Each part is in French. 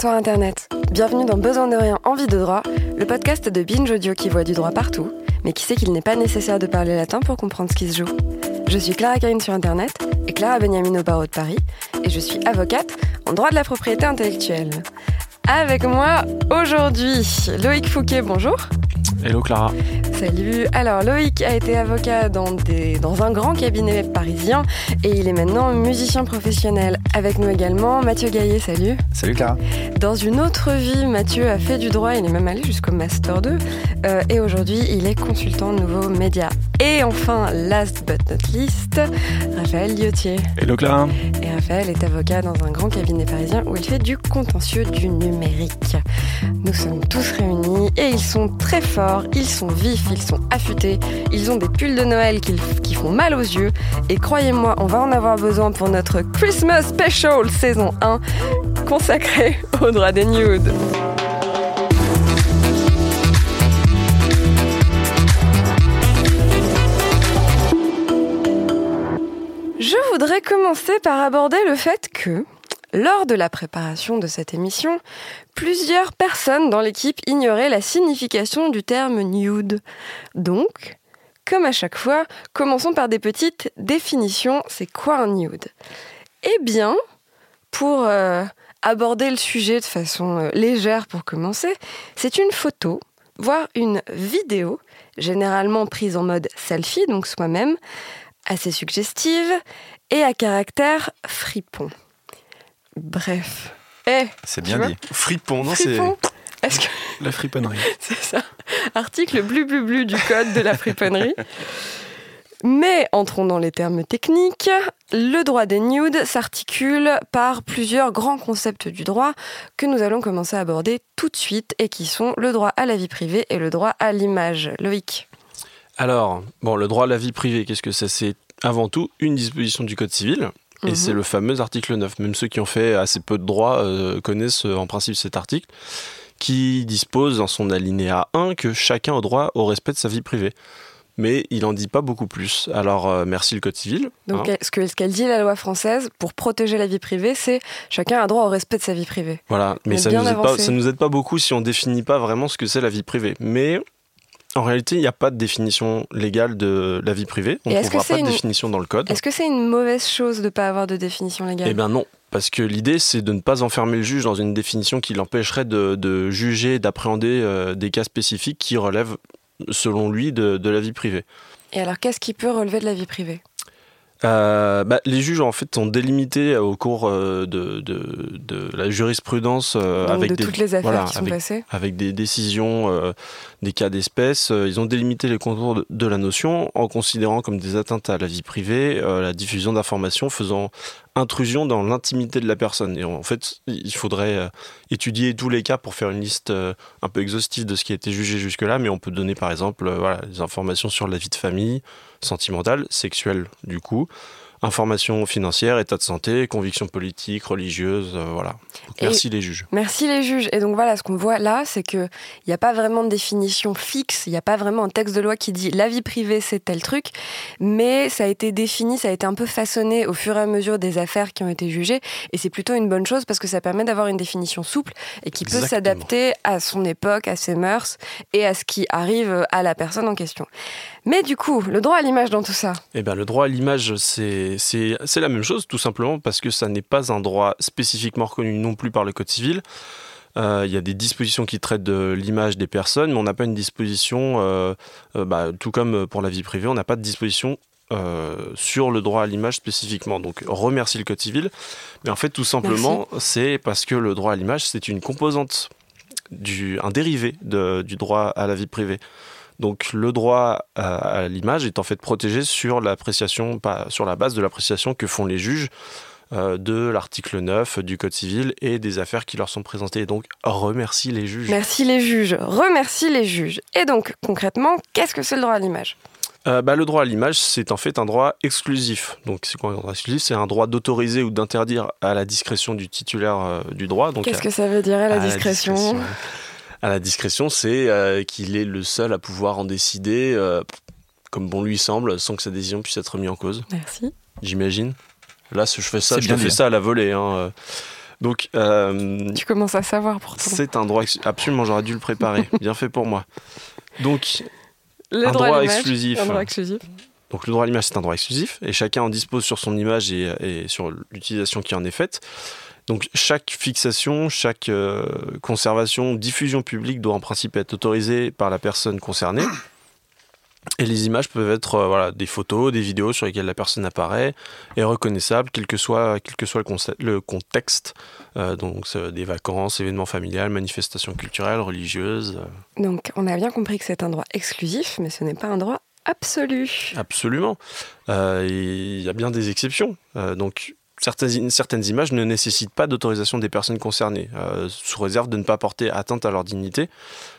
bonsoir Internet. Bienvenue dans Besoin de rien, envie de droit, le podcast de Binge Audio qui voit du droit partout, mais qui sait qu'il n'est pas nécessaire de parler latin pour comprendre ce qui se joue. Je suis Clara Karine sur Internet et Clara Benjamin au barreau de Paris, et je suis avocate en droit de la propriété intellectuelle. Avec moi aujourd'hui, Loïc Fouquet, bonjour. Hello Clara. Salut. Alors Loïc a été avocat dans, des, dans un grand cabinet parisien et il est maintenant musicien professionnel. Avec nous également Mathieu Gaillet, salut. Salut Clara. Dans une autre vie, Mathieu a fait du droit, il est même allé jusqu'au Master 2 euh, et aujourd'hui il est consultant de nouveaux médias. Et enfin, last but not least, Raphaël Liotier. Hello Clara. Et Raphaël est avocat dans un grand cabinet parisien où il fait du contentieux du numérique. Nous sommes tous réunis et ils sont très forts, ils sont vifs, ils sont affûtés, ils ont des pulls de Noël qui, font mal aux yeux. Et croyez-moi, on va en avoir besoin pour notre Christmas Special saison 1 consacrée au droit des nudes. Je voudrais commencer par aborder le fait que, lors de la préparation de cette émission, plusieurs personnes dans l'équipe ignoraient la signification du terme nude. Donc, comme à chaque fois, commençons par des petites définitions. C'est quoi un nude? Eh bien, pour euh, aborder le sujet de façon euh, légère pour commencer, c'est une photo, voire une vidéo, généralement prise en mode selfie, donc soi-même, assez suggestive et à caractère fripon. Bref. Eh, C'est bien dit. Fripon, non, c'est. fripon Est-ce que La friponnerie. c'est ça Article blu blu blu du code de la friponnerie. Mais entrons dans les termes techniques. Le droit des nudes s'articule par plusieurs grands concepts du droit que nous allons commencer à aborder tout de suite et qui sont le droit à la vie privée et le droit à l'image. Loïc. Alors, bon, le droit à la vie privée, qu'est-ce que c'est? C'est avant tout une disposition du Code civil. Et Mhm. c'est le fameux article 9. Même ceux qui ont fait assez peu de droit euh, connaissent euh, en principe cet article, qui dispose dans son alinéa 1 que chacun a droit au respect de sa vie privée. Mais il en dit pas beaucoup plus. Alors, euh, merci le Code civil. Donc, hein. ce que- ce qu'elle dit, la loi française, pour protéger la vie privée, c'est chacun a droit au respect de sa vie privée. Voilà, mais ça bien nous, aide pas, ça nous aide pas beaucoup si on définit pas vraiment ce que c'est la vie privée. Mais en réalité, il n'y a pas de définition légale de la vie privée. On ne trouvera pas de définition dans le code. Est-ce que c'est une mauvaise chose de ne pas avoir de définition légale? Eh bien non, parce que l'idée c'est de ne pas enfermer le juge dans une définition qui l'empêcherait de, de juger, d'appréhender euh, des cas spécifiques qui relèvent, selon lui, de, de la vie privée. Et alors, qu'est-ce qui peut relever de la vie privée? Euh, bah, les juges en fait sont délimités au cours euh, de, de- de la jurisprudence euh, Donc, avec de des, toutes les affaires voilà, qui sont avec- passées avec des décisions, euh, des cas d'espèce. Euh, Ils ont délimité les contours de, de la notion en considérant comme des atteintes à la vie privée euh, la diffusion d'informations faisant intrusion dans l'intimité de la personne. Et en fait, il faudrait euh, étudier tous les cas pour faire une liste euh, un peu exhaustive de ce qui a été jugé jusque-là, mais on peut donner par exemple euh, voilà, des informations sur la vie de famille, sentimentale, sexuelle du coup, informations financières, état de santé, convictions politiques, religieuses, euh, voilà. Et- merci les juges. Merci les juges. Et donc voilà, ce qu'on voit là, c'est qu'il n'y a pas vraiment de définition fixe, il n'y a pas vraiment un texte de loi qui dit la vie privée, c'est tel truc, mais ça a été défini, ça a été un peu façonné au fur et à mesure des affaires qui ont été jugées, et c'est plutôt une bonne chose parce que ça permet d'avoir une définition souple et qui peut s'adapter à son époque, à ses mœurs et à ce qui arrive à la personne en question. Mais du coup, le droit à l'image dans tout ça, Eh bien, le droit à l'image, c'est la même chose, tout simplement parce que ça n'est pas un droit spécifiquement reconnu non plus par le Code civil. Euh, Il y a des dispositions qui traitent de l'image des personnes, mais on n'a pas une disposition, euh, euh, bah, tout comme pour la vie privée, on n'a pas de disposition euh, sur le droit à l'image spécifiquement. Donc, remercie le Code civil. Mais en fait, tout simplement, c'est parce que le droit à l'image, c'est une composante, du, un dérivé de- du droit à la vie privée. Donc le droit à, à l'image est en fait protégé sur l'appréciation, pas sur la base de l'appréciation que font les juges euh, de l'article 9 du Code civil et des affaires qui leur sont présentées. Donc remercie les juges. merci les juges, remercie les juges. Et donc concrètement, qu'est-ce que c'est le droit à l'image? Euh, bah, le droit à l'image, c'est en fait un droit exclusif. Donc c'est quoi un droit exclusif? C'est un droit d'autoriser ou d'interdire à la discrétion du titulaire euh, du droit. Qu'est-ce que ça veut dire à la à discrétion À la discrétion, c'est euh, qu'il est le seul à pouvoir en décider euh, comme bon lui semble, sans que sa décision puisse être remise en cause. Merci. j'imagine. Là, je fais ça, je bien te fais ça à la volée. hein. Donc, euh, tu commences à savoir pourtant. C'est un droit absolument, j'aurais dû le préparer. Bien fait pour moi. Donc, un droit, exclusif. un droit exclusif. Donc le droit à l'image, c'est un droit exclusif et chacun en dispose sur son image et, sur l'utilisation qui en est faite. Donc chaque fixation, chaque euh, conservation, diffusion publique doit en principe être autorisée par la personne concernée. Et les images peuvent être euh, voilà, des photos, des vidéos sur lesquelles la personne apparaît et reconnaissable, quel que soit, quel que soit le, contexte. Euh, donc des vacances, événements familiales, manifestations culturelles, religieuses. Donc on a bien compris que c'est un droit exclusif, mais ce n'est pas un droit absolu. Absolument. Il y a bien des exceptions. donc certaines, images ne nécessitent pas d'autorisation des personnes concernées, euh, sous réserve de ne pas porter atteinte à leur dignité.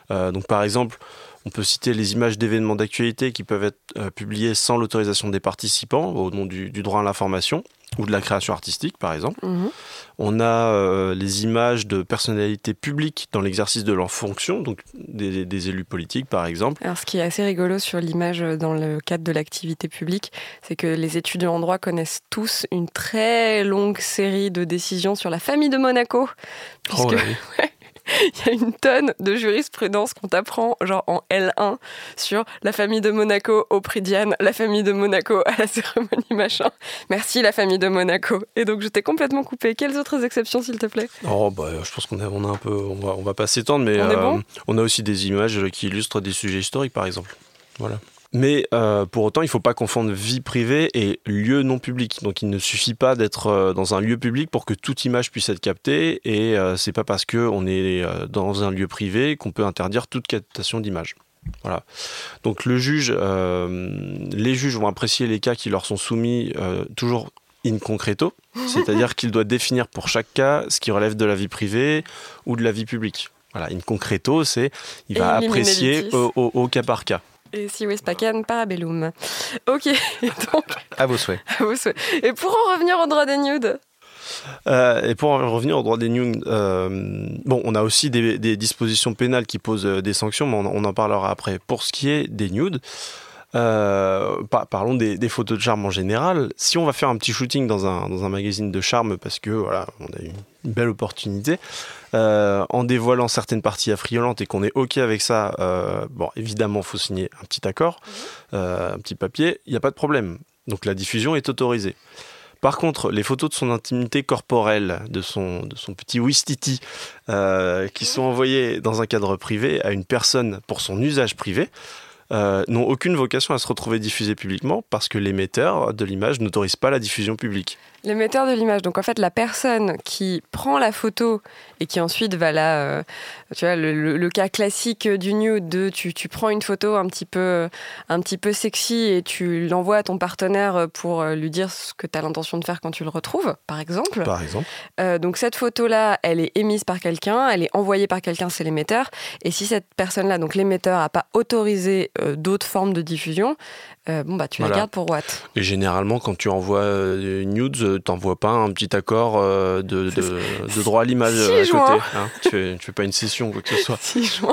Euh, donc par exemple, on peut citer les images d'événements d'actualité qui peuvent être euh, publiées sans l'autorisation des participants, au nom du, droit à l'information ou de la création artistique, par exemple. Mhm. On a euh, les images de personnalités publiques dans l'exercice de leurs fonctions, donc des, élus politiques, par exemple. Alors, ce qui est assez rigolo sur l'image dans le cadre de l'activité publique, c'est que les étudiants en droit connaissent tous une très longue série de décisions sur la famille de Monaco. Oh puisque, il y a une tonne de jurisprudence qu'on t'apprend, genre en L1, sur la famille de Monaco au prix Diane, la famille de Monaco à la cérémonie machin. Merci la famille de Monaco. Et donc je t'ai complètement coupé. Quelles autres exceptions, s'il te plaît? Oh, bah, je pense qu'on a, on a un peu. On va, on va pas s'étendre, mais on, euh, on a aussi des images qui illustrent des sujets historiques, par exemple. Voilà. Mais euh, pour autant, il ne faut pas confondre vie privée et lieu non public. Donc il ne suffit pas d'être euh, dans un lieu public pour que toute image puisse être captée. Et euh, c'est pas parce qu'on est dans un lieu privé qu'on peut interdire toute captation d'image. Voilà. Donc le juge, les juges vont apprécier les cas qui leur sont soumis toujours in concreto, c'est-à-dire qu'il doit définir pour chaque cas ce qui relève de la vie privée ou de la vie publique. Voilà, in concreto, c'est il va apprécier au, cas par cas. Et si Westpacan, parabellum. Ok, donc. À vos souhaits. À vos souhaits. Et pour en revenir au droit des nudes euh, et pour en revenir au droit des nudes, euh, bon, on a aussi des, dispositions pénales qui posent euh, des sanctions, mais on, en parlera après. Pour ce qui est des nudes, parlons des, photos de charme en général. Si on va faire un petit shooting dans un, dans un magazine de charme, parce que voilà, on a une belle opportunité, euh, en dévoilant certaines parties affriolantes et qu'on est OK avec ça, euh, bon, évidemment, il faut signer un petit accord, euh, un petit papier, il n'y a pas de problème. Donc la diffusion est autorisée. Par contre, les photos de son intimité corporelle, de son, de son petit Wistiti, qui sont envoyées dans un cadre privé à une personne pour son usage privé, n'ont aucune vocation à se retrouver diffusées publiquement parce que l'émetteur de l'image n'autorise pas la diffusion publique. L'émetteur de l'image, donc en fait la personne qui prend la photo et qui ensuite va la... Euh, tu vois, le, cas classique du nude, de tu, tu, prends une photo un petit peu, un petit peu sexy et tu l'envoies à ton partenaire pour euh, lui dire ce que tu as l'intention de faire quand tu le retrouves, par exemple. Par exemple. Euh, donc cette photo-là, elle est émise par quelqu'un, elle est envoyée par quelqu'un, c'est l'émetteur. Et si cette personne-là, donc l'émetteur, n'a pas autorisé d'autres formes de diffusion, bon bah tu la gardes pour what Et généralement, quand tu envoies une nudes, t'envoies pas un petit accord de, de, droit à l'image Hein. tu, fais, fais pas une session ou quoi que ce soit.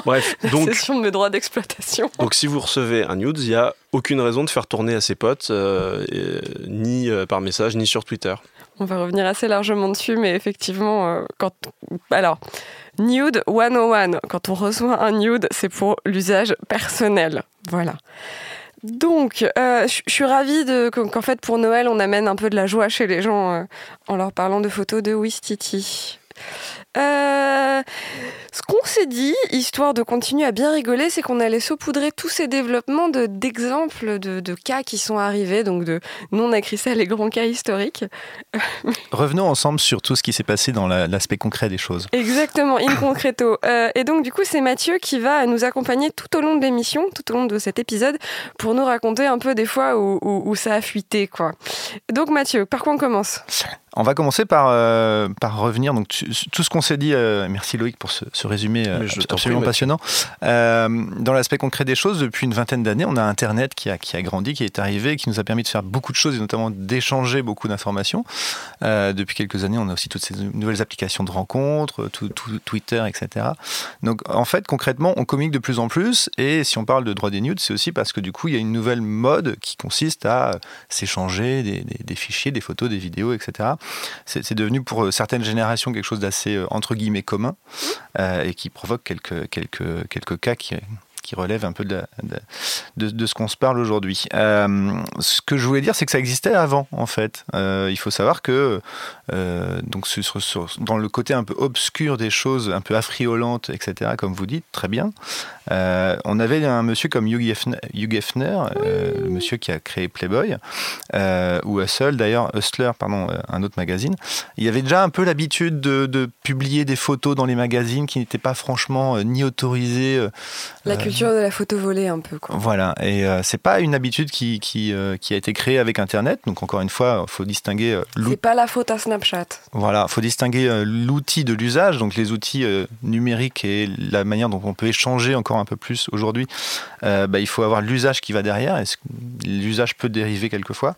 Bref, donc. Session de mes droits d'exploitation. Donc, si vous recevez un nudes, il n'y a aucune raison de faire tourner à ses potes, euh, ni euh, par message, ni sur Twitter. On va revenir assez largement dessus, mais effectivement, euh, quand. Alors. Nude 101, quand on reçoit un nude, c'est pour l'usage personnel. Voilà. Donc, je suis ravie qu'en fait, pour Noël, on amène un peu de la joie chez les gens en leur parlant de photos de Wistiti. Euh, ce qu'on s'est dit, histoire de continuer à bien rigoler, c'est qu'on allait saupoudrer tous ces développements d'exemples de, de, cas qui sont arrivés, donc de non ça les grands cas historiques. Revenons ensemble sur tout ce qui s'est passé dans l'aspect concret des choses. Exactement, in concreto. Euh, et donc du coup, c'est Mathieu qui va nous accompagner tout au long de l'émission, tout au long de cet épisode, pour nous raconter un peu des fois où, où ça a fuité, quoi. Donc Mathieu, par quoi on commence? on va commencer par, euh, par revenir. Donc, tout ce qu'on s'est dit, euh, merci Loïc pour ce, ce résumé euh, absolument prie, passionnant. Dans l'aspect concret des choses, depuis une vingtaine d'années, on a Internet qui a, qui a grandi, qui est arrivé, qui nous a permis de faire beaucoup de choses et notamment d'échanger beaucoup d'informations. Depuis quelques années, on a aussi toutes ces nouvelles applications de rencontres, tout, tout- Twitter, etc. Donc en fait, concrètement, on communique de plus en plus et si on parle de droit des nudes, c'est aussi parce que du coup, il y a une nouvelle mode qui consiste à s'échanger des, des- des fichiers, des photos, des vidéos, etc. C'est devenu pour euh, certaines générations quelque chose d'assez euh, entre guillemets commun euh, et qui provoque quelques, quelques, quelques cas qui, qui relèvent un peu de, de, ce qu'on se parle aujourd'hui. Euh, ce que je voulais dire, c'est que ça existait avant, en fait. Euh, il faut savoir que euh, donc dans le côté un peu obscur des choses, un peu affriolantes, etc., comme vous dites, très bien, on avait un monsieur comme Hugh Hefner, Hugh Hefner, le monsieur qui a créé Playboy, ou Hustle d'ailleurs, Hustler, pardon, un autre magazine. Il y avait déjà un peu l'habitude de, de publier des photos dans les magazines qui n'étaient pas franchement ni autorisées. La Euh, culture de la photo volée, un peu. Quoi. voilà, et euh, c'est pas une habitude qui, qui, euh, qui a été créée avec Internet. Donc encore une fois, faut distinguer euh. C'est pas la faute à Snapchat. Voilà, faut distinguer l'outil de l'usage, donc les outils numériques et la manière dont on peut échanger encore un peu plus aujourd'hui. Bah, il faut avoir l'usage qui va derrière. L'usage peut dériver quelquefois.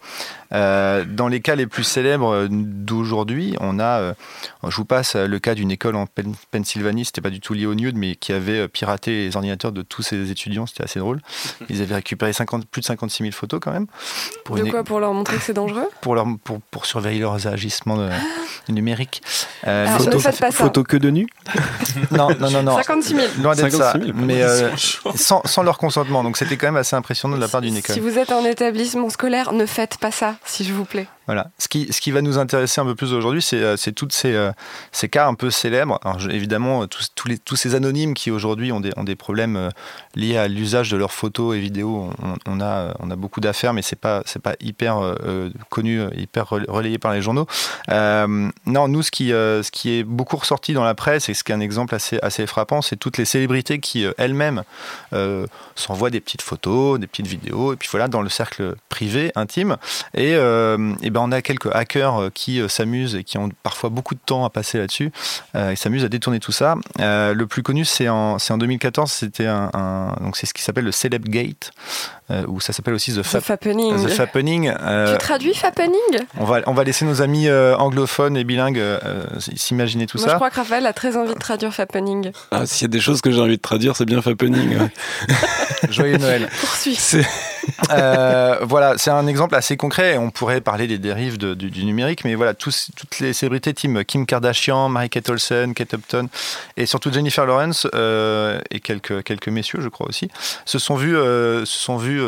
Dans les cas les plus célèbres d'aujourd'hui, on a, je vous passe le cas d'une école en Pen- Pennsylvanie, c'était pas du tout lié au nude, mais qui avait piraté les ordinateurs de tous ses étudiants, c'était assez drôle. Ils avaient récupéré 50, plus de 56 000 photos quand même. Pour De une- quoi Pour leur montrer que c'est dangereux pour, leur, pour, pour surveiller leurs agissements de- numériques. Euh, Alors, mais ne surtout- faites pas ça. Photo que de nu non, non, non, non. 56 000. Loin d'être ça. 56 000, Mais euh, sans, sans leur consentement. Donc c'était quand même assez impressionnant de la part d'une école. Si vous êtes en établissement scolaire, ne faites pas ça, s'il vous plaît. Voilà. Ce qui, ce qui va nous intéresser un peu plus aujourd'hui, c'est euh, c'est toutes ces, euh, ces cas un peu célèbres. Évidemment, euh, tous, tous, tous ces anonymes qui aujourd'hui ont des, ont des problèmes liés à l'usage de leurs photos et vidéos, on, a, on a beaucoup d'affaires, mais c'est pas, pas hyper connu, hyper rel- relayé par les journaux. Non, nous, ce qui, ce qui est beaucoup ressorti dans la presse et ce qui est un exemple assez, assez frappant, c'est toutes les célébrités qui elles-mêmes s'envoient des petites photos, des petites vidéos, et puis voilà, dans le cercle privé, intime. Et, et ben on a quelques hackers euh, qui euh, s'amusent et qui ont parfois beaucoup de temps à passer là-dessus. Euh, ils s'amusent à détourner tout ça. Euh, le plus connu, c'est en, c'est en 2014, c'était un, un- donc c'est ce qui s'appelle le Celebgate, euh, ou ça s'appelle aussi The, The Fap- Fappening. The Fappening. Euh, Tu traduis Fappening? on, va, on va laisser nos amis euh, anglophones et bilingues euh, euh, s'imaginer tout Moi, je ça. crois que Raphaël a très envie de traduire Fappening. ah, S'il y a des choses que j'ai envie de traduire, c'est bien Fappening. ouais. Joyeux Noël. Poursuis. Euh, voilà, c'est un exemple assez concret. On pourrait parler des dérives du, numérique, mais voilà, toutes les célébrités, team Kim Kardashian, Mary-Kate Olsen, Kate Upton, et surtout Jennifer Lawrence euh, et quelques quelques messieurs, je crois aussi, se sont vus, euh, se sont vus.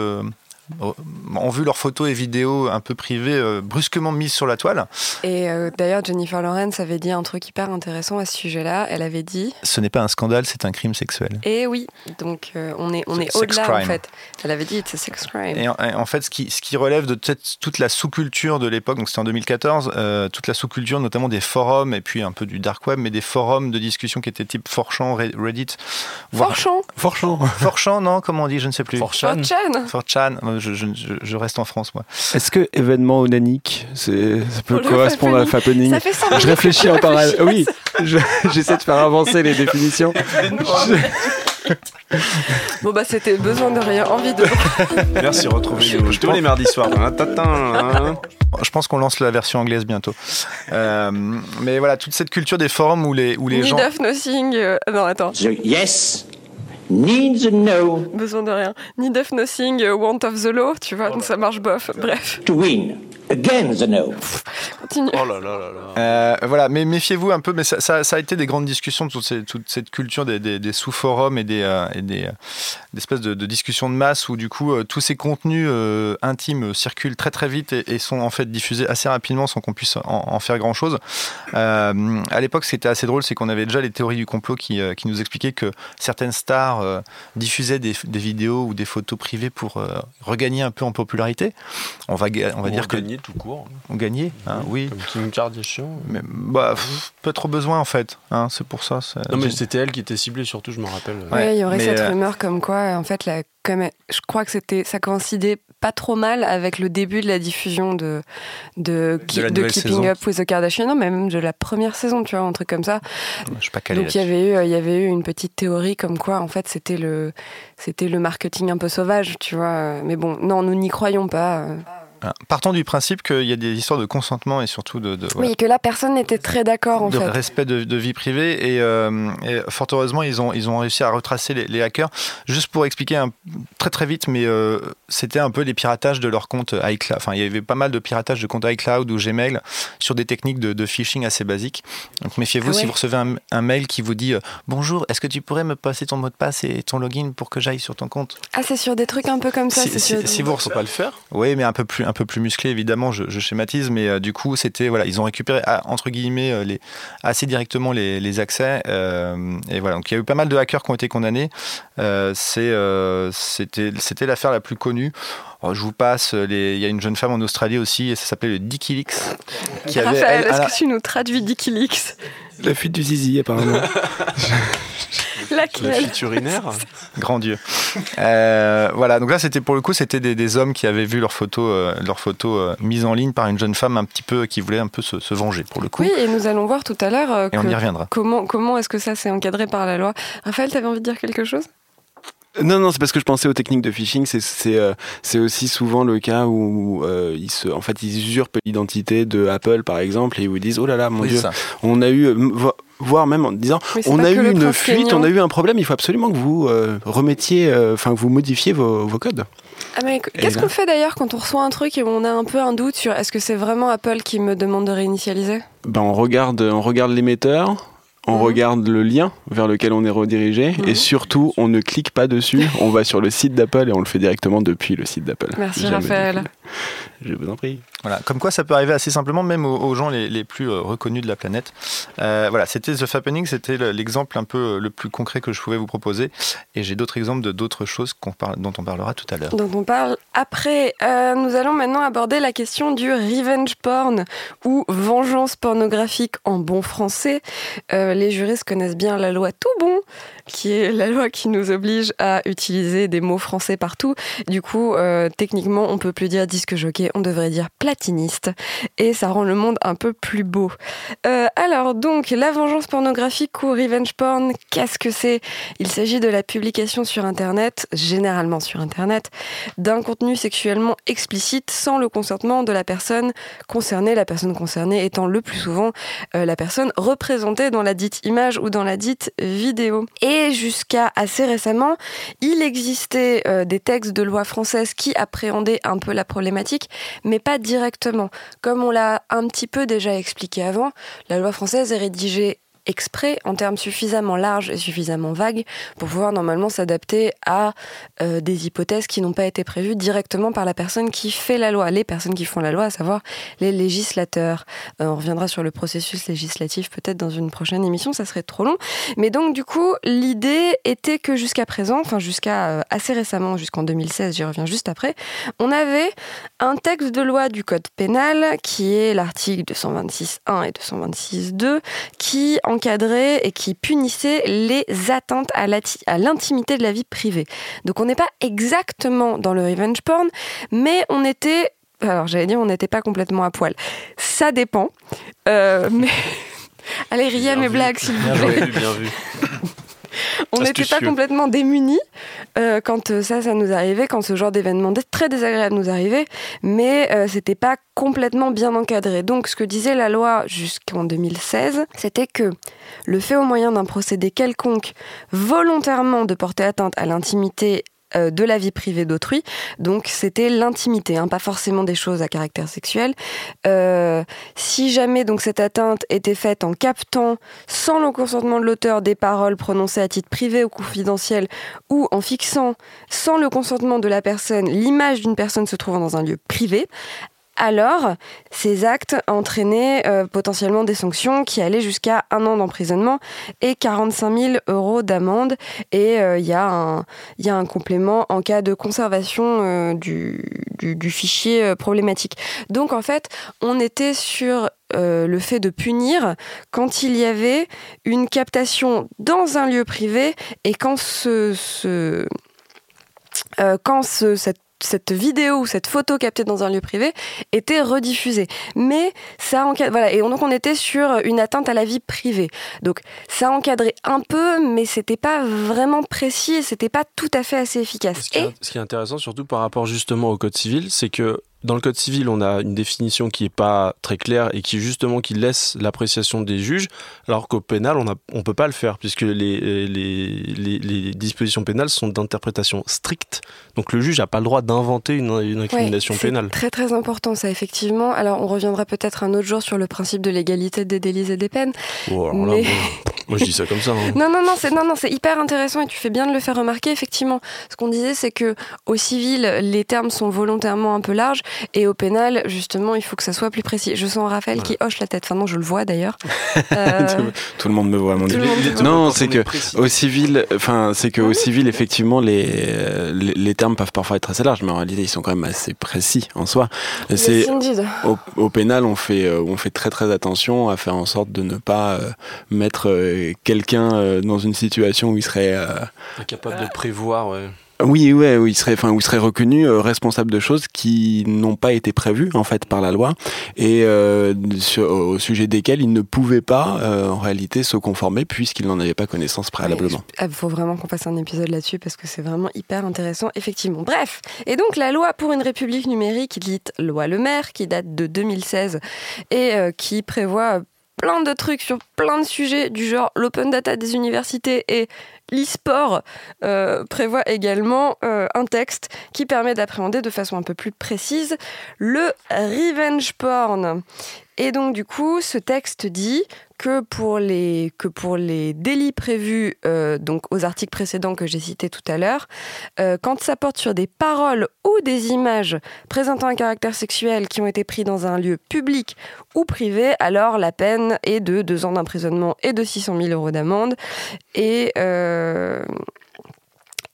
Euh, ont vu leurs photos et vidéos un peu privées euh, brusquement mises sur la toile. Et euh, d'ailleurs, Jennifer Lawrence avait dit un truc hyper intéressant à ce sujet-là. Elle avait dit Ce n'est pas un scandale, c'est un crime sexuel. Eh oui, donc euh, on est, on C'est est au-delà en crime. fait. Elle avait dit it's a sex crime. Et en, et en fait, ce qui, ce qui relève de toute, toute la sous-culture de l'époque, donc c'était en 2014, euh, toute la sous-culture, notamment des forums et puis un peu du dark web, mais des forums de discussion qui étaient type 4chan, Re- Reddit. voire- Forchamp, Forchant. 4chan, non Comment on dit Je ne sais plus. Forchan. 4chan. 4chan, je, je- je- je reste en France, moi. Est-ce que événement onanique, c'est, ça peut Pour correspondre à Fappening Ça fait 100 Je réfléchis en parallèle. Oui, je- j'essaie de faire avancer les définitions. Bon bah c'était besoin de rien, envie de... Merci, retrouvez-nous tous les mardis soirs tatin. hein. Je pense qu'on lance la version anglaise bientôt. Euh, mais voilà, toute cette culture des forums où les, où les Need gens... of nothing. euh, Non attends, The yes needs no besoin de rien. Need of nothing, euh, want of the law, tu vois, donc ça marche bof. Bref, to win. Again the no. continue. Oh là là là là. Euh, voilà, mais méfiez-vous un peu, mais ça, ça- ça a été des grandes discussions, toute, ces- toute cette culture des, des- des sous-forums et des, euh, et des, euh, des espèces de, de discussions de masse où du coup euh, tous ces contenus euh, intimes circulent très très vite et, et sont en fait diffusés assez rapidement sans qu'on puisse en, en faire grand-chose. Euh, à l'époque, ce qui était assez drôle, c'est qu'on avait déjà les théories du complot qui, euh, qui nous expliquaient que certaines stars euh, diffusaient des, des vidéos ou des photos privées pour euh, regagner un peu en popularité. On va, on va Ou dire que gagner tout court. on gagnait, hein, oui. Comme Kim Kardashian. Mais bah, pff, pas trop besoin en fait. Hein, c'est pour ça. Non mais c'était elle qui était ciblée surtout, je me rappelle. Ouais, Ouais, il y aurait mais, cette euh, rumeur comme quoi, en fait, la comme je crois que c'était, ça coïncidait pas trop mal avec le début de la diffusion de de, Keeping saison. Up with the Kardashians, non, mais même de la première saison, tu vois, un truc comme ça. Je suis pas calé Donc il y avait eu, euh, il y avait eu une petite théorie comme quoi, en fait, c'était le, c'était le marketing un peu sauvage, tu vois. Mais bon, non, nous n'y croyons pas. Voilà. Partons du principe qu'il y a des histoires de consentement et surtout de, de- voilà, Oui, que là, personne n'était très d'accord, en de fait. respect de, de vie privée et, euh, et fort heureusement ils ont ils ont réussi à retracer les, les hackers juste pour expliquer un- très très vite mais euh, c'était un peu les piratages de leur compte iCloud enfin il y avait pas mal de piratage de compte iCloud ou Gmail sur des techniques de, de phishing assez basiques donc méfiez-vous Ah ouais. si vous recevez un, un mail qui vous dit euh, bonjour est-ce que tu pourrais me passer ton mot de passe et ton login pour que j'aille sur ton compte? Ah, c'est sur des trucs un peu comme ça. Si- c'est si- sur- si vous Faut pas le faire. oui, mais un peu plus, un peu plus musclé, évidemment, je, je schématise, mais euh, du coup, c'était, voilà, ils ont récupéré, ah, entre guillemets, euh, les, assez directement les, les accès. euh, et voilà, donc il y a eu pas mal de hackers qui ont été condamnés. C'était, l'affaire la plus connue. Oh, je vous passe, les- il y a une jeune femme en Australie aussi, et ça s'appelait le. Qui avait, Raphaël, est-ce que tu nous traduis Dickileaks La fuite du zizi, apparemment. La Laquelle fuite urinaire. Grand Dieu. Euh, voilà, donc là, c'était pour le coup, c'était des, des hommes qui avaient vu leurs photos, euh, leurs photos euh, mises en ligne par une jeune femme un petit peu qui voulait un peu se, se venger pour le coup. Oui, et nous allons voir tout à l'heure euh, on y reviendra. comment, comment est-ce que ça s'est encadré par la loi. Raphaël, t'avais envie de dire quelque chose? Non, non, c'est parce que je pensais aux techniques de phishing. C'est c'est euh, c'est aussi souvent le cas où euh, ils se, en fait, ils usurpent l'identité de Apple, par exemple, et où ils disent oh là là, mon Oui, Dieu, ça. on a eu, vo- voire même en disant Oui, on a eu une fuite, on a eu un problème. Il faut absolument que vous euh, remettiez, euh, enfin, que vous modifiez vos, vos codes. Ah, mais Qu'est-ce qu'on fait d'ailleurs quand on reçoit un truc et on a un peu un doute sur est-ce que c'est vraiment Apple qui me demande de réinitialiser? Ben, on regarde, on regarde l'émetteur. On Mhm. regarde le lien vers lequel on est redirigé Mhm. et surtout on ne clique pas dessus, on va sur le site d'Apple et on le fait directement depuis le site d'Apple. Merci, Jamais Raphaël. Je vous en prie. Voilà, comme quoi ça peut arriver assez simplement, même aux, gens les, plus euh, reconnus de la planète. Euh, voilà, c'était The Fappening, c'était le- l'exemple un peu euh, le plus concret que je pouvais vous proposer. Et j'ai d'autres exemples de d'autres choses parle- dont on parlera tout à l'heure. dont on parle après. Nous allons maintenant aborder la question du revenge porn ou vengeance pornographique en bon français. Les juristes connaissent bien la loi tout bon, qui est la loi qui nous oblige à utiliser des mots français partout. Du coup, euh, techniquement, on peut plus dire disque jockey, on devrait dire platiniste, et ça rend le monde un peu plus beau. Euh, alors donc, la vengeance pornographique ou revenge porn, qu'est-ce que c'est? Il s'agit de la publication sur Internet, généralement sur Internet, d'un contenu sexuellement explicite sans le consentement de la personne concernée, la personne concernée étant le plus souvent euh, la personne représentée dans la dite image ou dans la dite vidéo. Jusqu'à assez récemment, il existait euh, des textes de loi française qui appréhendaient un peu la problématique, mais pas directement. Comme on l'a un petit peu déjà expliqué avant, la loi française est rédigée exprès en termes suffisamment larges et suffisamment vagues pour pouvoir normalement s'adapter à euh, des hypothèses qui n'ont pas été prévues directement par la personne qui fait la loi, les personnes qui font la loi, à savoir les législateurs. Euh, on reviendra sur le processus législatif peut-être dans une prochaine émission, ça serait trop long. Mais donc du coup, l'idée était que jusqu'à présent, enfin jusqu'à euh, assez récemment, jusqu'en 2016, j'y reviens juste après, on avait un texte de loi du code pénal qui est l'article 226.1 et 226.2 qui encadrait et qui punissait les atteintes à l'intimité de la vie privée. Donc on n'est pas exactement dans le revenge porn, mais on était alors j'allais dire on n'était pas complètement à poil. Ça dépend. Euh, mais allez riez mes blagues s'il vous plaît. Bien vu, bien vu. On n'était pas complètement démunis euh, quand euh, ça, ça nous arrivait, quand ce genre d'événement dé- très désagréable nous arrivait, mais euh, c'était pas complètement bien encadré. Donc, ce que disait la loi jusqu'en 2016, c'était que le fait au moyen d'un procédé quelconque volontairement de porter atteinte à l'intimité de la vie privée d'autrui. Donc c'était l'intimité, hein, pas forcément des choses à caractère sexuel. Euh, si jamais donc cette atteinte était faite en captant sans le consentement de l'auteur des paroles prononcées à titre privé ou confidentiel ou en fixant sans le consentement de la personne l'image d'une personne se trouvant dans un lieu privé, alors ces actes entraînaient euh, potentiellement des sanctions qui allaient jusqu'à un an d'emprisonnement et 45 000 euros d'amende. Et euh, il y, a un- complément en cas de conservation euh, du, fichier problématique. Donc en fait, on était sur le fait de punir quand il y avait une captation dans un lieu privé et quand ce, ce, quand ce, cette cette vidéo ou cette photo captée dans un lieu privé était rediffusée. Mais ça encadre, voilà, et donc on était sur une atteinte à la vie privée. Donc ça encadrait un peu, mais c'était pas vraiment précis et c'était pas tout à fait assez efficace. Ce qui, est, ce qui est intéressant, surtout par rapport justement au code civil, c'est que dans le code civil, on a une définition qui n'est pas très claire et qui justement qui laisse l'appréciation des juges, alors qu'au pénal, on ne peut pas le faire puisque les, les, les, les dispositions pénales sont d'interprétation stricte. Donc le juge n'a pas le droit d'inventer une, une incrimination Ouais, pénale. Très très important ça, effectivement. Alors on reviendra peut-être un autre jour sur le principe de l'égalité des délits et des peines. Oh, alors là, bon, moi je dis ça comme ça. hein. Non, non, non, c'est non, non, c'est hyper intéressant et tu fais bien de le faire remarquer. Effectivement, ce qu'on disait, c'est que au civil, les termes sont volontairement un peu larges et au pénal, justement, il faut que ça soit plus précis. Je sens Raphaël qui hoche la tête. Enfin non, je le vois d'ailleurs. Euh, Tout le monde me voit à mon voit. Non, c'est que au civil, enfin, c'est que au civil, effectivement, les, les, les termes peuvent parfois être assez larges, mais en réalité, ils sont quand même assez précis en soi. C'est au, au pénal, on fait, euh, on fait très très attention à faire en sorte de ne pas euh, mettre euh, quelqu'un euh, dans une situation où il serait euh, Incapable de prévoir, ouais. Oui, ouais, où il serait, enfin, serait reconnu euh, responsable de choses qui n'ont pas été prévues en fait par la loi et euh, sur- au sujet desquelles il ne pouvait pas euh, en réalité se conformer puisqu'il n'en avait pas connaissance préalablement. Il faut vraiment qu'on fasse un épisode là-dessus parce que c'est vraiment hyper intéressant, effectivement. Bref, et donc la loi pour une république numérique, dite loi Le Maire, qui date de 2016 et qui prévoit plein de trucs sur plein de sujets du genre l'open data des universités et l'e-sport, euh, prévoit également euh, un texte qui permet d'appréhender de façon un peu plus précise le revenge porn. Et donc du coup, ce texte dit que pour les, que pour les délits prévus euh, donc aux articles précédents que j'ai cités tout à l'heure, euh, quand ça porte sur des paroles ou des images présentant un caractère sexuel qui ont été pris dans un lieu public ou privé, alors la peine est de deux ans d'emprisonnement et de 600 000 euros d'amende. Et... euh,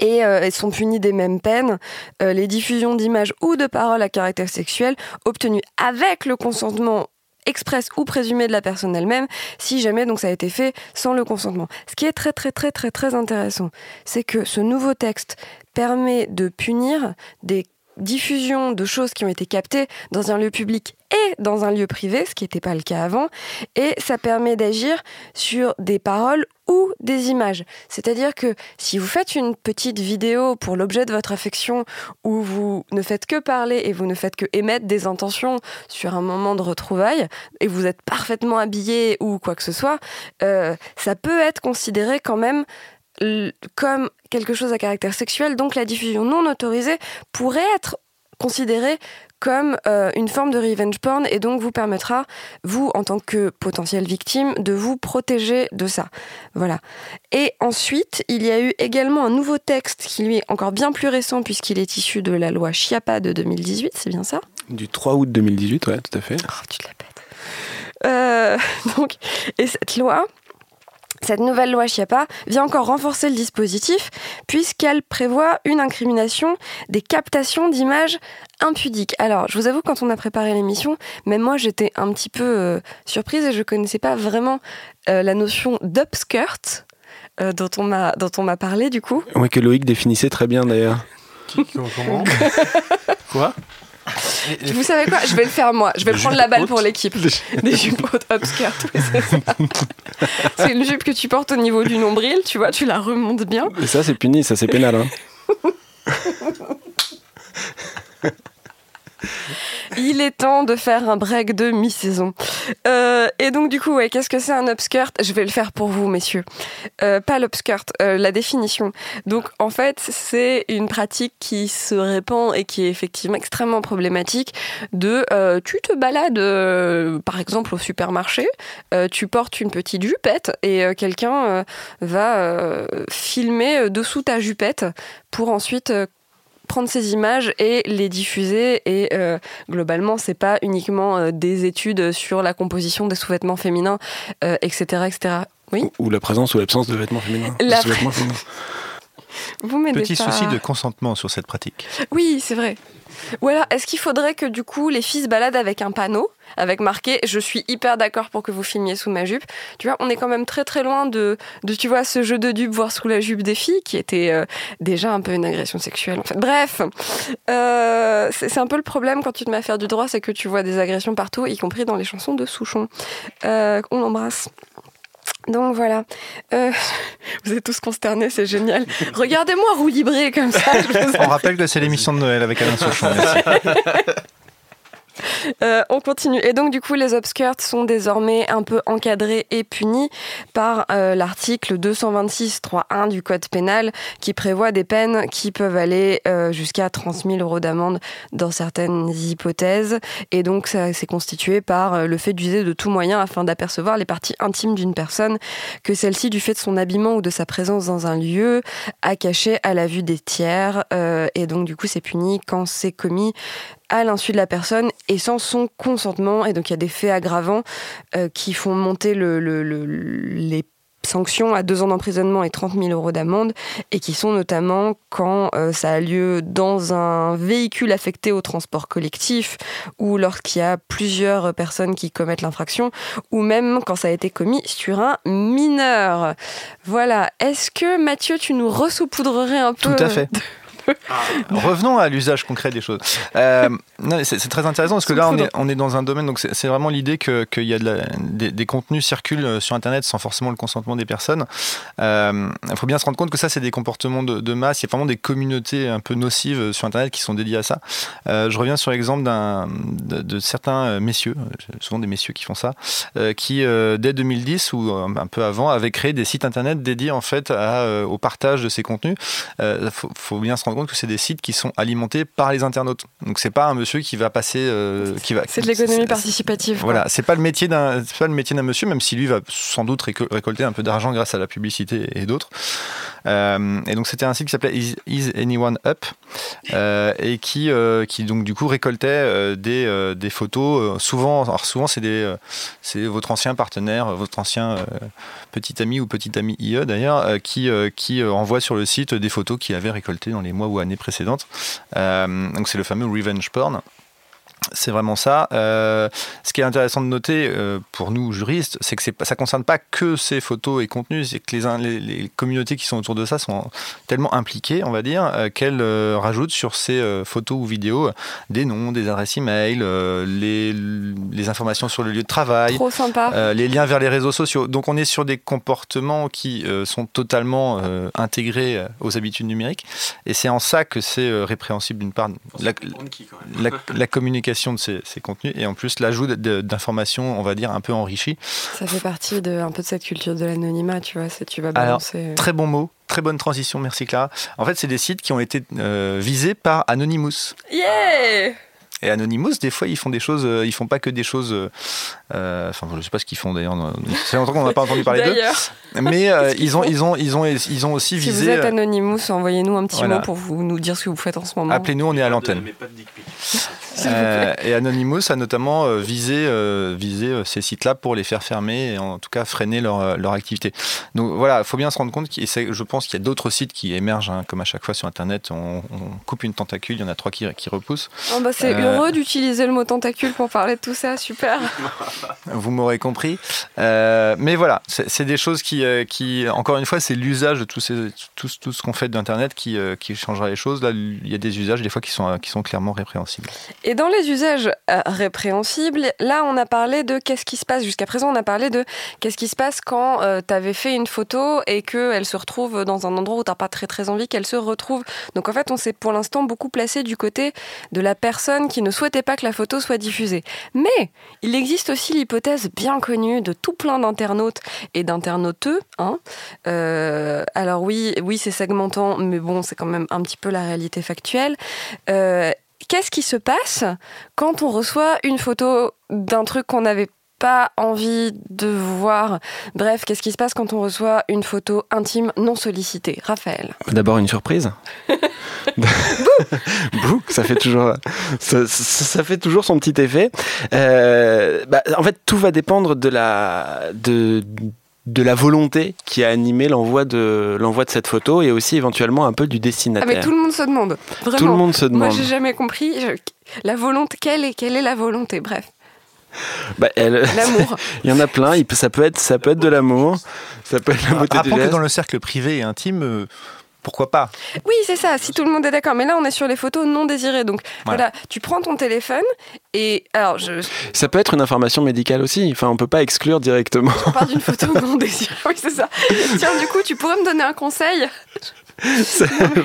et euh, sont punies des mêmes peines, les diffusions d'images ou de paroles à caractère sexuel obtenues avec le consentement express ou présumé de la personne elle-même, si jamais donc ça a été fait sans le consentement. Ce qui est très très très très très intéressant, c'est que ce nouveau texte permet de punir des diffusions de choses qui ont été captées dans un lieu public et dans un lieu privé, ce qui n'était pas le cas avant, et ça permet d'agir sur des paroles ou des images. C'est-à-dire que si vous faites une petite vidéo pour l'objet de votre affection où vous ne faites que parler et vous ne faites que émettre des intentions sur un moment de retrouvailles et vous êtes parfaitement habillé ou quoi que ce soit, euh, ça peut être considéré quand même comme quelque chose à caractère sexuel, donc la diffusion non autorisée pourrait être considérée comme euh, une forme de revenge porn et donc vous permettra, vous, en tant que potentielle victime, de vous protéger de ça. Voilà. Et ensuite, il y a eu également un nouveau texte qui lui est encore bien plus récent puisqu'il est issu de la loi Chiappa de 2018, c'est bien ça? Du 3 août 2018, ouais, tout à fait. Oh, tu te la pètes. Euh, donc, et cette loi, cette nouvelle loi Chiappa vient encore renforcer le dispositif puisqu'elle prévoit une incrimination des captations d'images impudiques. Alors, je vous avoue, quand on a préparé l'émission, même moi j'étais un petit peu euh, surprise et je connaissais pas vraiment euh, la notion d'upskirt. euh, dont on m'a dont on m'a parlé du coup Ouais, que Loïc définissait très bien d'ailleurs. Quoi? Vous savez quoi? Je vais le faire moi je vais prendre la balle pour l'équipe des jupes hautes upskirt oui, c'est c'est une jupe que tu portes au niveau du nombril tu vois tu la remontes bien Et ça, c'est puni, ça, c'est pénal. Hein. Il est temps de faire un break de mi-saison. Euh, et donc, du coup, qu'est-ce que c'est un upskirt? Je vais le faire pour vous, messieurs. Euh, pas l'upskirt, euh, la définition. Donc, en fait, c'est une pratique qui se répand et qui est effectivement extrêmement problématique de tu te balades, par exemple, au supermarché, tu portes une petite jupette et quelqu'un va filmer dessous ta jupette pour ensuite prendre ces images et les diffuser et euh, globalement c'est pas uniquement euh, des études sur la composition des sous-vêtements féminins euh, etc etc oui Ou, ou la présence ou l'absence de vêtements féminins. La De sous-vêtements féminins. Vous Petit pas. souci de consentement sur cette pratique. Oui, c'est vrai. Ou alors, est-ce qu'il faudrait que du coup les filles se baladent avec un panneau avec marqué Je suis hyper d'accord pour que vous filmiez sous ma jupe Tu vois, on est quand même très très loin de, de tu vois, ce jeu de dupe voir sous la jupe des filles qui était euh, déjà un peu une agression sexuelle en fait. Bref, euh, c'est un peu le problème quand tu te mets à faire du droit, c'est que tu vois des agressions partout, y compris dans les chansons de Souchon. Euh, on l'embrasse. Donc voilà. Euh, vous êtes tous consternés, c'est génial. Regardez-moi roue libré comme ça. je vous On rappelle que c'est l'émission de Noël avec Alain Souchon. Euh, on continue. Et donc, du coup, les upskirts sont désormais un peu encadrés et punis par euh, l'article 226.3.1 du Code pénal qui prévoit des peines qui peuvent aller euh, jusqu'à 30 000 euros d'amende dans certaines hypothèses. Et donc, ça c'est constitué par le fait d'user de tout moyen afin d'apercevoir les parties intimes d'une personne, que celle-ci, du fait de son habillement ou de sa présence dans un lieu, a caché à la vue des tiers. Et donc, du coup, c'est puni quand c'est commis à l'insu de la personne et sans son consentement. Et donc il y a des faits aggravants euh, qui font monter le, le- le- les sanctions à deux ans d'emprisonnement et 30 000 euros d'amende et qui sont notamment quand euh, ça a lieu dans un véhicule affecté au transport collectif ou lorsqu'il y a plusieurs personnes qui commettent l'infraction ou même quand ça a été commis sur un mineur. Voilà. Est-ce que Mathieu, tu nous ressaupoudrerais un peu Tout à fait. Revenons à l'usage concret des choses. Euh, c'est très intéressant parce que là, on est, on est dans un domaine, donc c'est vraiment l'idée que- qu'il y a de la- des, des contenus circulent sur Internet sans forcément le consentement des personnes. Euh, Il faut bien se rendre compte que ça, c'est des comportements de, de masse. Il y a vraiment des communautés un peu nocives sur Internet qui sont dédiées à ça. Euh, je reviens sur l'exemple de, de certains euh, messieurs, euh, souvent des messieurs qui font ça, euh, qui, euh, dès 2010 ou euh, un peu avant, avaient créé des sites Internet dédiés en fait à, euh, au partage de ces contenus. Il faut, faut bien se rendre compte que c'est des sites qui sont alimentés par les internautes. Donc c'est pas un monsieur qui va passer, euh, qui va. C'est de l'économie participative. quoi. Voilà, c'est pas le métier d'un, pas le métier d'un monsieur, même si lui va sans doute récol- récolter un peu d'argent grâce à la publicité et d'autres. Euh, et donc c'était un site qui s'appelait Is, Is Anyone Up euh, et qui, qui donc du coup récoltait des, des photos. souvent, alors souvent c'est des, c'est votre ancien partenaire, votre ancien petit ami ou petite amie IE d'ailleurs, qui, qui envoie sur le site des photos qu'il avait récoltées dans les mois ou années précédentes. Euh, c'est le fameux revenge porn. C'est vraiment ça. Euh, ce qui est intéressant de noter euh, pour nous juristes, c'est que ça ne concerne pas que ces photos et contenus, c'est que les, in- les, les communautés qui sont autour de ça sont tellement impliquées, on va dire, euh, qu'elles euh, rajoutent sur ces euh, photos ou vidéos des noms, des adresses e-mail, euh, les, les informations sur le lieu de travail, Trop sympa. euh, les liens vers les réseaux sociaux. Donc on est sur des comportements qui euh, sont totalement euh, intégrés aux habitudes numériques. Et c'est en ça que c'est euh, répréhensible d'une part la, la, la communication de ces, ces contenus et en plus l'ajout d'informations, on va dire, un peu enrichies. Ça fait partie de, un peu de cette culture de l'anonymat, tu vois. C'est tu vas Alors, balancer. Très bon mot. Très bonne transition, merci Clara. En fait, c'est des sites qui ont été euh, visés par Anonymous. Yeah Et Anonymous, des fois, ils font des choses, euh, ils font pas que des choses. euh, euh, Enfin, je sais pas ce qu'ils font d'ailleurs. C'est longtemps qu'on n'a pas entendu parler d'eux. D'ailleurs, Mais euh, ils ont, ils ont, ils ont, ils ont aussi si vous visé. êtes euh, Anonymous, envoyez-nous un petit Voilà. mot pour vous nous dire ce que vous faites en ce moment. Appelez-nous, on est à l'antenne. Euh, et Anonymous a notamment euh, visé, euh, visé ces sites-là pour les faire fermer et en tout cas freiner leur, leur activité. Donc voilà, il faut bien se rendre compte, et je pense qu'il y a d'autres sites qui émergent, hein, comme à chaque fois sur Internet, on, on coupe une tentacule, il y en a trois qui, qui repoussent. Oh, bah, c'est Euh, heureux d'utiliser le mot tentacule pour parler de tout ça, super. Vous m'aurez compris. Mais voilà, c'est des choses qui, qui, encore une fois, c'est l'usage de tout, ces, tout, tout ce qu'on fait d'Internet qui, qui changera les choses. Là, il y a des usages des fois qui sont, qui sont clairement répréhensibles. Et dans les usages euh, répréhensibles, là, on a parlé de qu'est-ce qui se passe. Jusqu'à présent, on a parlé de qu'est-ce qui se passe quand tu avais fait une photo et qu'elle se retrouve dans un endroit où tu pas très très envie qu'elle se retrouve. Donc en fait, on s'est pour l'instant beaucoup placé du côté de la personne qui ne souhaitait pas que la photo soit diffusée. Mais il existe aussi l'hypothèse bien connue de tout plein d'internautes et d'internoteux. Hein. Euh, alors oui, oui, c'est segmentant, mais bon, c'est quand même un petit peu la réalité factuelle. Qu'est-ce qui se passe quand on reçoit une photo d'un truc qu'on n'avait pas envie de voir? Bref, qu'est-ce qui se passe quand on reçoit une photo intime non sollicitée? Raphaël D'abord une surprise. Bouh, ça fait toujours, ça, ça- ça fait toujours son petit effet. Euh, bah, en fait, tout va dépendre de la, de, de la volonté qui a animé l'envoi de l'envoi de cette photo et aussi éventuellement un peu du Ah, destinataire. mais tout le monde se demande. Vraiment. Tout le monde se Moi, demande. j'ai jamais compris. je- La volonté, quelle est, quelle est la volonté? Bref, Bah, elle- l'amour. il y en a plein. il peut- ça peut être ça peut être de l'amour, ça peut être la beauté du Rappelons que dans le cercle privé et intime, euh, pourquoi pas Oui, c'est ça, si tout le monde est d'accord. Mais là, on est sur les photos non désirées. Donc Voilà. voilà, tu prends ton téléphone et. Alors, je, Ça peut être une information médicale aussi. Enfin, on peut pas exclure directement. on parle d'une photo non désirée. Oui, c'est ça. Tiens, du coup, tu pourrais me donner un conseil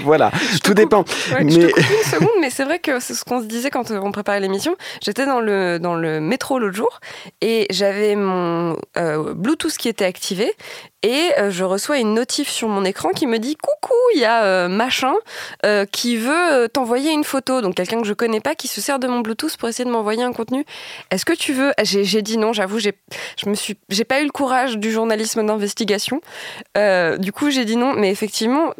voilà, tout coupe. dépend. Ouais, Je Mais- te coupe une seconde, mais c'est vrai que c'est ce qu'on se disait quand on préparait l'émission. J'étais dans le, dans le métro l'autre jour et j'avais mon euh, Bluetooth qui était activé et euh, je reçois une notif sur mon écran qui me dit coucou, il y a euh, machin euh, qui veut t'envoyer une photo. Donc quelqu'un que je connais pas qui se sert de mon Bluetooth pour essayer de m'envoyer un contenu. Est-ce que tu veux J'ai j'ai dit non, j'avoue, j'ai je me suis j'ai pas eu le courage du journalisme d'investigation. Du coup, j'ai dit non, mais effectivement,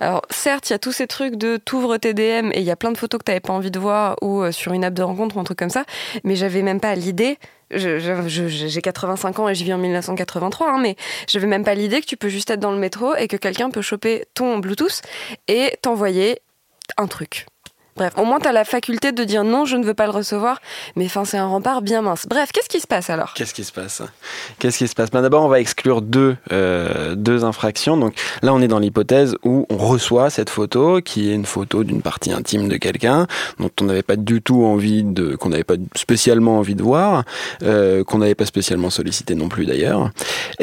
alors, certes, il y a tous ces trucs de t'ouvres tes DM et il y a plein de photos que t'avais pas envie de voir ou sur une app de rencontre ou un truc comme ça, mais j'avais même pas l'idée. Je- je- je- J'ai 85 ans et je vis en 1983, hein, mais j'avais même pas l'idée que tu peux juste être dans le métro et que quelqu'un peut choper ton Bluetooth et t'envoyer un truc. Bref, au moins t'as la faculté de dire non, je ne veux pas le recevoir, mais enfin c'est un rempart bien mince. Bref, qu'est-ce qui se passe alors? Qu'est-ce qui se passe? Qu'est-ce qui se passe? Ben D'abord, on va exclure deux, euh, deux infractions. Donc là, on est dans l'hypothèse où on reçoit cette photo, qui est une photo d'une partie intime de quelqu'un dont on n'avait pas du tout envie de, qu'on n'avait pas spécialement envie de voir, euh, qu'on n'avait pas spécialement sollicité non plus d'ailleurs.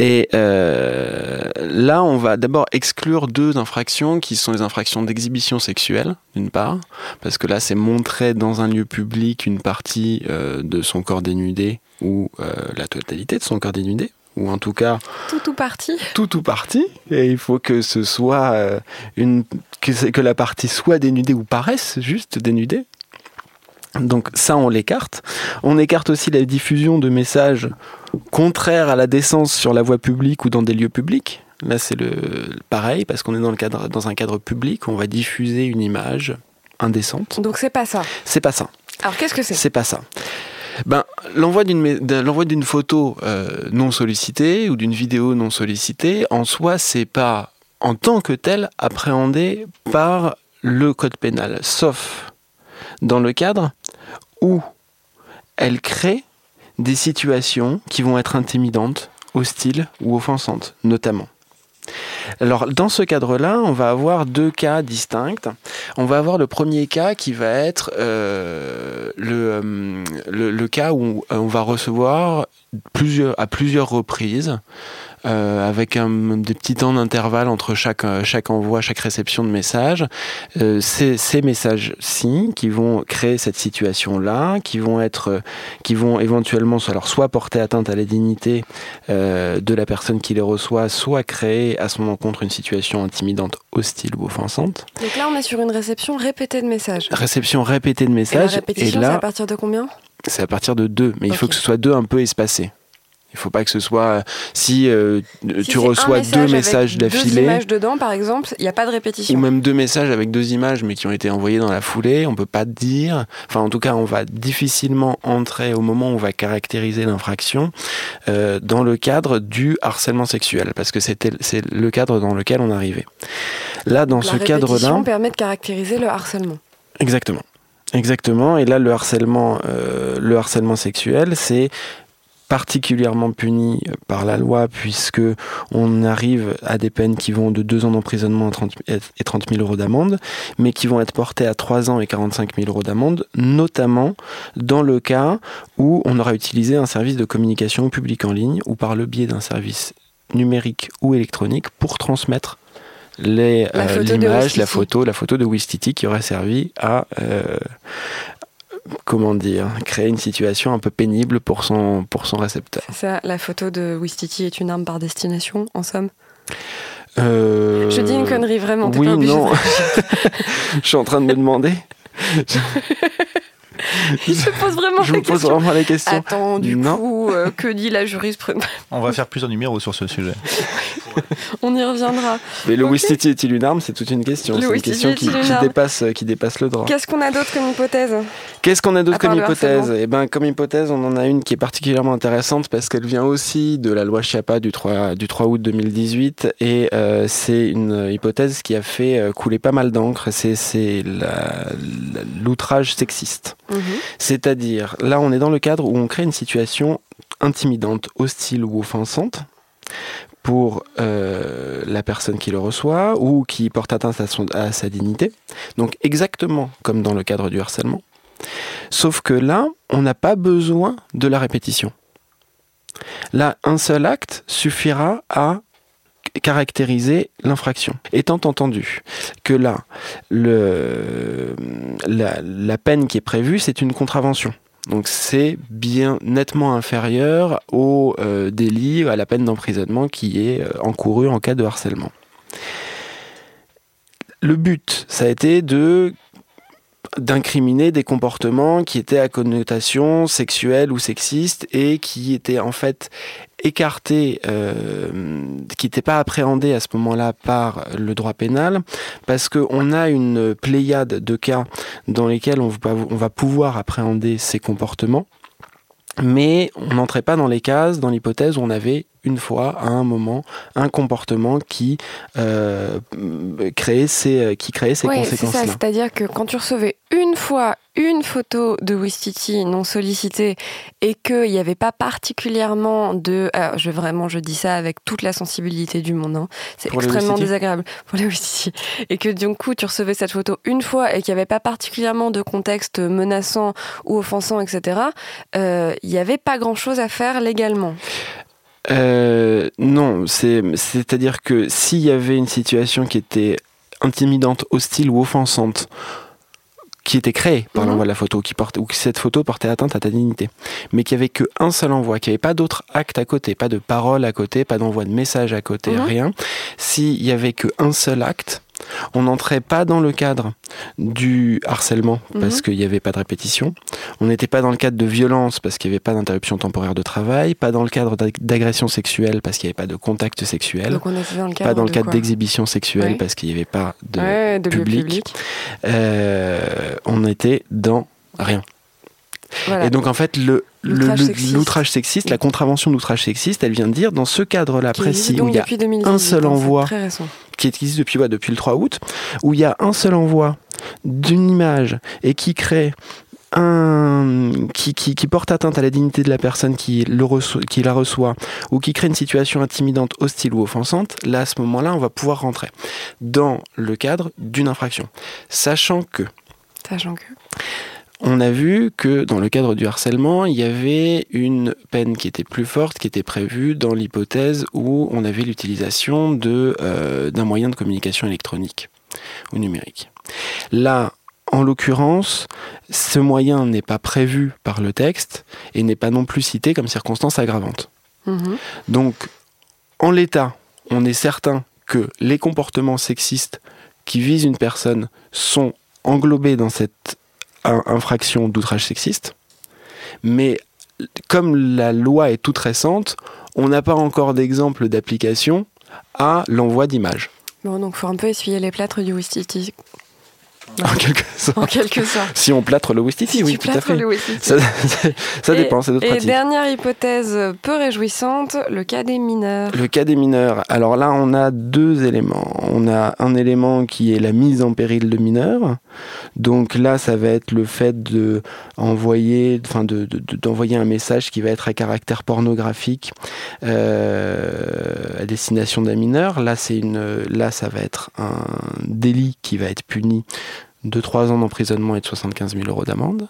Et euh, là, on va d'abord exclure deux infractions qui sont les infractions d'exhibition sexuelle, d'une part, parce que là, c'est montrer dans un lieu public une partie euh, de son corps dénudé ou euh, la totalité de son corps dénudé, ou en tout cas Tout ou parti tout ou partie. Et il faut que ce soit une que la partie soit dénudée ou paraisse juste dénudée. Donc ça, on l'écarte. On écarte aussi la diffusion de messages contraires à la décence sur la voie publique ou dans des lieux publics. Là, c'est le pareil parce qu'on est dans le cadre dans un cadre public, on va diffuser une image indécente. Donc c'est pas ça. C'est pas ça. Alors qu'est-ce que c'est? C'est pas ça. Ben, l'envoi d'une photo euh, non sollicitée ou d'une vidéo non sollicitée, en soi, c'est pas en tant que tel appréhendé par le code pénal, sauf dans le cadre où elle crée des situations qui vont être intimidantes, hostiles ou offensantes, notamment. Alors, dans ce cadre-là, on va avoir deux cas distincts. On va avoir le premier cas qui va être euh, le, euh, le, le cas où on va recevoir plusieurs, à plusieurs reprises, avec un, des petits temps d'intervalle entre chaque, euh, chaque envoi, chaque réception de message, euh, ces, ces messages-ci qui vont créer cette situation-là, qui vont être, euh, qui vont éventuellement soit, alors, soit porter atteinte à la dignité euh, de la personne qui les reçoit, soit créer à son encontre une situation intimidante, hostile ou offensante. Donc là, on est sur une réception répétée de messages. Réception répétée de Et la messages. Et, répétition, c'est à partir de combien? C'est à partir de deux. Mais il faut que ce soit deux un peu espacés. Il faut pas que ce soit. Si, euh, Si tu reçois message deux messages Deux d'affilée, images dedans, par exemple, il n'y a pas de ou répétition. même deux messages avec deux images mais qui ont été envoyés dans la foulée, on peut pas dire. Enfin, en tout cas, on va difficilement entrer au moment où on va caractériser l'infraction euh, dans le cadre du harcèlement sexuel, parce que c'était c'est le cadre dans lequel on arrivait. Là, dans La ce répétition cadre-là, permet de caractériser le harcèlement. Exactement. Exactement. Et là, le harcèlement, euh, le harcèlement sexuel, c'est particulièrement puni par la loi puisque on arrive à des peines qui vont de 2 ans d'emprisonnement à 30 et 30 000 euros d'amende, mais qui vont être portées à 3 ans et 45 000 euros d'amende, notamment dans le cas où on aura utilisé un service de communication public en ligne ou par le biais d'un service numérique ou électronique pour transmettre les, La euh, l'image, Wistiti. la photo, la photo de Wistiti qui aurait servi à euh, comment dire, créer une situation un peu pénible pour son, pour son récepteur. C'est ça, la photo de Wistiti est une arme par destination, en somme? Euh, Je dis une connerie, vraiment, t'es oui, pas obligé non. de- Je suis en train de me demander. Il se pose vraiment Je la me pose vraiment la question. Attends, du Non. coup, euh, que dit la jurisprudence? On va faire plusieurs numéros sur ce sujet. On y reviendra. Mais le Ok. Wistiti est-il une arme C'est toute une question. C'est une question qui, une dépasse, qui dépasse le droit. Qu'est-ce qu'on a d'autre comme hypothèse Qu'est-ce qu'on a d'autre comme hypothèse Eh ben, comme hypothèse, on en a une qui est particulièrement intéressante parce qu'elle vient aussi de la loi Chiappa du 3, du 3 août 2018 et euh, c'est une hypothèse qui a fait euh, couler pas mal d'encre. C'est, l'outrage sexiste. Mhm. C'est-à-dire, là, on est dans le cadre où on crée une situation intimidante, hostile ou offensante pour euh, la personne qui le reçoit ou qui porte atteinte à, sa dignité. Donc exactement comme dans le cadre du harcèlement. Sauf que là, on n'a pas besoin de la répétition. Là, un seul acte suffira à caractériser l'infraction. Étant entendu que là, la peine qui est prévue, c'est une contravention. Donc c'est bien nettement inférieur au euh, délit, à la peine d'emprisonnement qui est euh, encourue en cas de harcèlement. Le but, ça a été d'incriminer des comportements qui étaient à connotation sexuelle ou sexiste et qui étaient en fait écartés, euh, qui n'étaient pas appréhendés à ce moment-là par le droit pénal, parce qu'on a une pléiade de cas dans lesquels on va pouvoir appréhender ces comportements, mais on n'entrait pas dans les cases, dans l'hypothèse où on avait une fois, à un moment, un comportement qui, euh, créait ces, qui créait ces Ouais, c'est ça. C'est-à-dire que quand tu recevais une fois une photo de Wistiti non sollicitée et qu'il n'y avait pas particulièrement de... Alors, je, vraiment, je dis ça avec toute la sensibilité du monde. hein. C'est extrêmement désagréable pour les Wistiti. Et que du coup, tu recevais cette photo une fois et qu'il n'y avait pas particulièrement de contexte menaçant ou offensant, etc., euh, il n'y avait pas grand-chose à faire légalement. Euh, non, c'est, c'est-à-dire que s'il y avait une situation qui était intimidante, hostile ou offensante, qui était créée par Mhm. l'envoi de la photo, qui porte, ou que cette photo portait atteinte à ta dignité, mais qu'il n'y avait qu'un seul envoi, qu'il n'y avait pas d'autres actes à côté, pas de parole à côté, pas d'envoi de message à côté, Mhm. rien. S'il y avait qu'un seul acte, on n'entrait pas dans le cadre du harcèlement parce Mhm. qu'il n'y avait pas de répétition. On n'était pas dans le cadre de violence parce qu'il n'y avait pas d'interruption temporaire de travail, pas dans le cadre d'ag- d'agression sexuelle parce qu'il n'y avait pas de contact sexuel, Donc on était dans le cadre pas dans le cadre d'exhibition sexuelle Ouais. parce qu'il n'y avait pas de... Ouais, de lieu public. public. Euh, on était dans rien. Voilà. Et donc en fait, le, L'outrage sexiste. la contravention d'outrage sexiste, elle vient de dire dans ce cadre-là précis où il y a depuis 2018, un seul envoi. Qui existe depuis, le 3 août, où il y a un seul envoi d'une image et qui crée un qui, qui, porte atteinte à la dignité de la personne qui, qui la reçoit ou qui crée une situation intimidante, hostile ou offensante, là à ce moment-là, on va pouvoir rentrer dans le cadre d'une infraction. Sachant que Sachant que. On a vu que dans le cadre du harcèlement, il y avait une peine qui était plus forte, qui était prévue dans l'hypothèse où on avait l'utilisation de, euh, d'un moyen de communication électronique ou numérique. Là, en l'occurrence, ce moyen n'est pas prévu par le texte et n'est pas non plus cité comme circonstance aggravante. Mhm. Donc, en l'état, on est certain que les comportements sexistes qui visent une personne sont englobés dans cette in- infraction d'outrage sexiste. Mais comme la loi est toute récente, on n'a pas encore d'exemple d'application à l'envoi d'images. Bon, donc faut un peu essuyer les plâtres du Wistiti, En quelque sorte. en quelque sorte. Si on plâtre le Wistiti, oui, Tu tout à fait. le. Ça, ça Et- dépend, c'est d'autres Et pratiques. dernière hypothèse peu réjouissante, le cas des mineurs. Le cas des mineurs. Alors là, on a deux éléments. On a un élément qui est la mise en péril de mineurs. Donc là, ça va être le fait de envoyer, enfin de, de- de- d'envoyer un message qui va être à caractère pornographique euh, à destination d'un mineur. Là, c'est une, là, ça va être un délit qui va être puni de 3 ans d'emprisonnement et de 75 000 euros d'amende.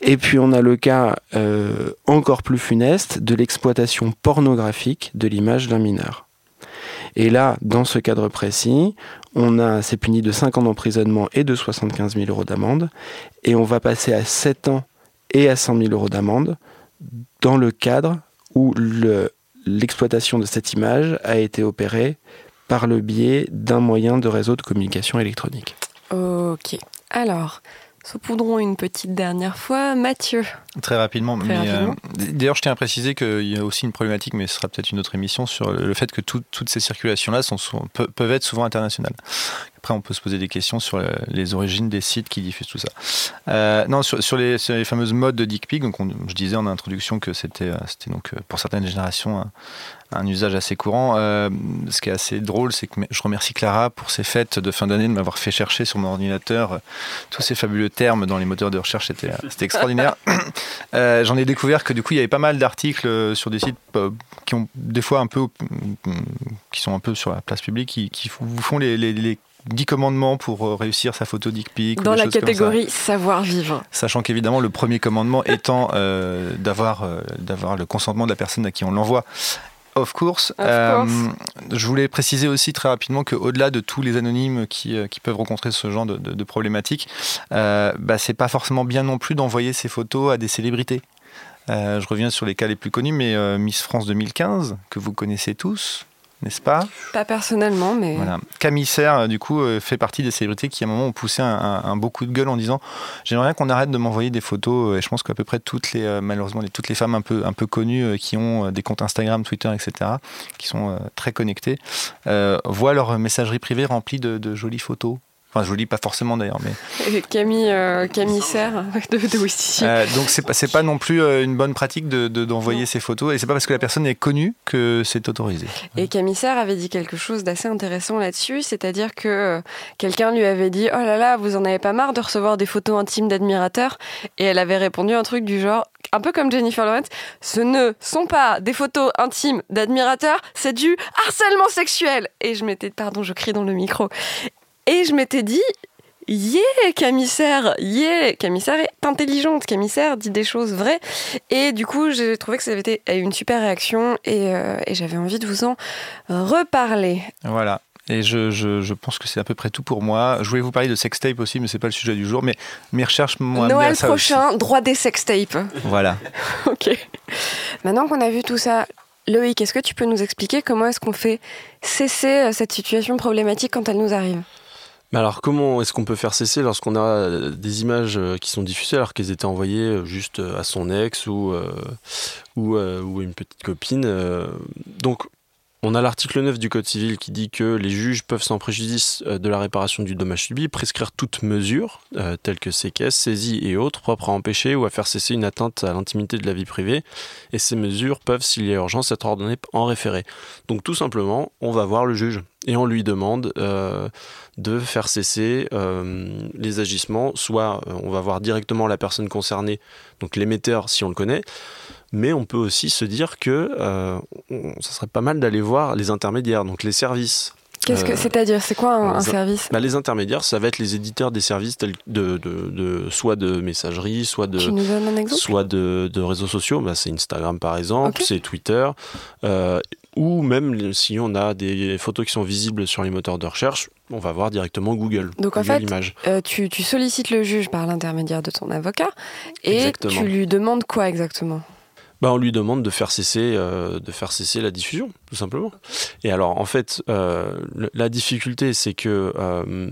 Et puis on a le cas euh, encore plus funeste de l'exploitation pornographique de l'image d'un mineur. Et là, dans ce cadre précis, on a, c'est puni de 5 ans d'emprisonnement et de 75 000 euros d'amende. Et on va passer à 7 ans et à 100 000 euros d'amende dans le cadre où le- l'exploitation de cette image a été opérée par le biais d'un moyen de réseau de communication électronique. Ok. Alors, saupoudrons une petite dernière fois. Mathieu. Très rapidement. Mais, rapidement. euh, D'ailleurs, je tiens à préciser qu'il y a aussi une problématique, mais ce sera peut-être une autre émission, sur le fait que tout- toutes ces circulations-là peuvent être souvent internationales. Après, on peut se poser des questions sur le- les origines des sites qui diffusent tout ça. Euh, non, sur, les, sur fameuses modes de dick pic, donc on- je disais en introduction que c'était euh, donc euh, pour certaines générations un, usage assez courant. Ce qui est assez drôle, c'est que je remercie Clara pour ses fêtes de fin d'année de m'avoir fait chercher sur mon ordinateur tous ces fabuleux termes dans les moteurs de recherche. C'était extraordinaire. J'en ai découvert que du coup, il y avait pas mal d'articles sur des sites qui ont des fois un peu, qui sont un peu sur la place publique, qui, vous font les 10 commandements pour euh, réussir sa photo dick pic. Dans la catégorie savoir-vivre. Sachant qu'évidemment, le premier commandement étant euh, d'avoir euh, d'avoir le consentement de la personne à qui on l'envoie. Of course. Of course. je voulais préciser aussi très rapidement qu'au-delà de tous les anonymes qui, qui peuvent rencontrer ce genre de, de- de problématiques, bah, c'est pas forcément bien non plus d'envoyer ces photos à des célébrités. Euh, je reviens sur les cas les plus connus, mais euh, Miss France 2015, que vous connaissez tous, n'est-ce pas Pas personnellement, mais voilà. Camille Serre, euh, du coup, euh, fait partie des célébrités qui, à un moment, ont poussé un, un- un beau coup de gueule en disant J'aimerais bien qu'on arrête de m'envoyer des photos. euh, Et je pense qu'à peu près toutes les, malheureusement, toutes les femmes un peu, un peu connues qui ont des comptes Instagram, Twitter, etc., qui sont très connectées, euh, voient leur messagerie privée remplie de, de jolies photos. Enfin, jolies, pas forcément d'ailleurs, mais. Camille, euh, Camille Serre de, de Wisticier. Euh, donc, c'est pas, pas non plus euh, une bonne pratique de- de- d'envoyer ces photos. Et c'est pas parce que la personne est connue que c'est autorisé. Et Camille Serre avait dit quelque chose d'assez intéressant là-dessus, c'est-à-dire que euh, quelqu'un lui avait dit Oh là là, vous en avez pas marre de recevoir des photos intimes d'admirateurs? Et elle avait répondu un truc du genre, un peu comme Jennifer Lawrence Ce ne sont pas des photos intimes d'admirateurs, c'est du harcèlement sexuel Et je m'étais, pardon, je crie dans le micro. Et je m'étais dit Yeah, Camille Serre, yeah, Camille Serre est intelligente, Camille Serre dit des choses vraies. Et du coup, j'ai trouvé que ça avait été une super réaction et, euh, et j'avais envie de vous en reparler. Voilà. Et je, je, je pense que c'est à peu près tout pour moi. Je voulais vous parler de sextape aussi, mais c'est pas le sujet du jour. Mais mes recherches m'ont à Noël aussi. prochain, droit des sextapes. Voilà. ok. Maintenant qu'on a vu tout ça, Loïc, est-ce que tu peux nous expliquer comment est-ce qu'on fait cesser euh, cette situation problématique quand elle nous arrive? Mais alors, comment est-ce qu'on peut faire cesser lorsqu'on a euh, des images euh, qui sont diffusées alors qu'elles étaient envoyées euh, juste à son ex ou, à une petite copine Donc, on a l'article 9 du Code civil qui dit que les juges peuvent, sans préjudice euh, de la réparation du dommage subi, prescrire toute mesure, euh, telle que séquestre, saisie et autres, propres à empêcher ou à faire cesser une atteinte à l'intimité de la vie privée. Et ces mesures peuvent, s'il y a urgence, être ordonnées en référé. Donc, tout simplement, on va voir le juge et on lui demande euh, de faire cesser euh, les agissements. Soit on va voir directement la personne concernée, donc l'émetteur si on le connaît, mais on peut aussi se dire que euh, ça serait pas mal d'aller voir les intermédiaires, donc les services. Qu'est-ce que Euh, c'est-à-dire C'est quoi un, service? Bah, les intermédiaires, ça va être les éditeurs des services tels de, de, de- soit de messagerie, soit de, Tu nous donnes un exemple? soit de, de réseaux sociaux, bah, c'est Instagram par exemple, c'est Twitter, euh, ou même si on a des photos qui sont visibles sur les moteurs de recherche, on va voir directement Google. Donc, en fait. Euh, tu, tu sollicites le juge par l'intermédiaire de ton avocat et Exactement. tu lui demandes quoi exactement? Bah, on lui demande de faire cesser, euh, de faire cesser la diffusion, tout simplement. Et alors, en fait, euh, la difficulté, c'est que euh,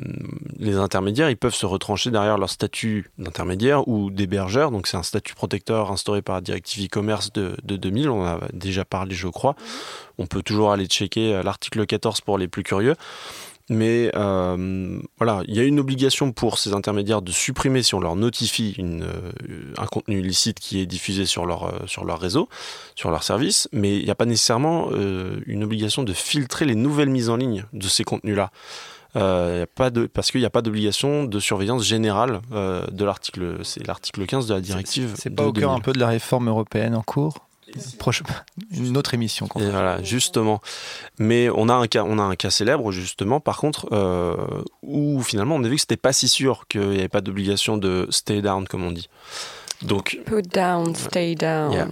les intermédiaires, ils peuvent se retrancher derrière leur statut d'intermédiaire ou d'hébergeur. Donc, c'est un statut protecteur instauré par la directive e-commerce de, de 2000. On en a déjà parlé, je crois. On peut toujours aller checker l'article 14 pour les plus curieux. Mais euh, voilà, il y a une obligation pour ces intermédiaires de supprimer si on leur notifie une, euh, un contenu illicite qui est diffusé sur leur, euh, sur leur réseau, sur leur service, mais il n'y a pas nécessairement euh, une obligation de filtrer les nouvelles mises en ligne de ces contenus-là. Euh, y a pas de, parce qu'il n'y a pas d'obligation de surveillance générale de l'article, c'est l'article 15 de la directive. C'est pas au cœur 2000. un peu de la réforme européenne en cours? Proche- Une autre émission. Et voilà, justement. Mais on a un cas, on a un cas célèbre justement, par contre, euh, où finalement on a vu que c'était pas si sûr qu'il n'y avait pas d'obligation de stay down comme on dit. Donc, Put down, stay down. Yeah.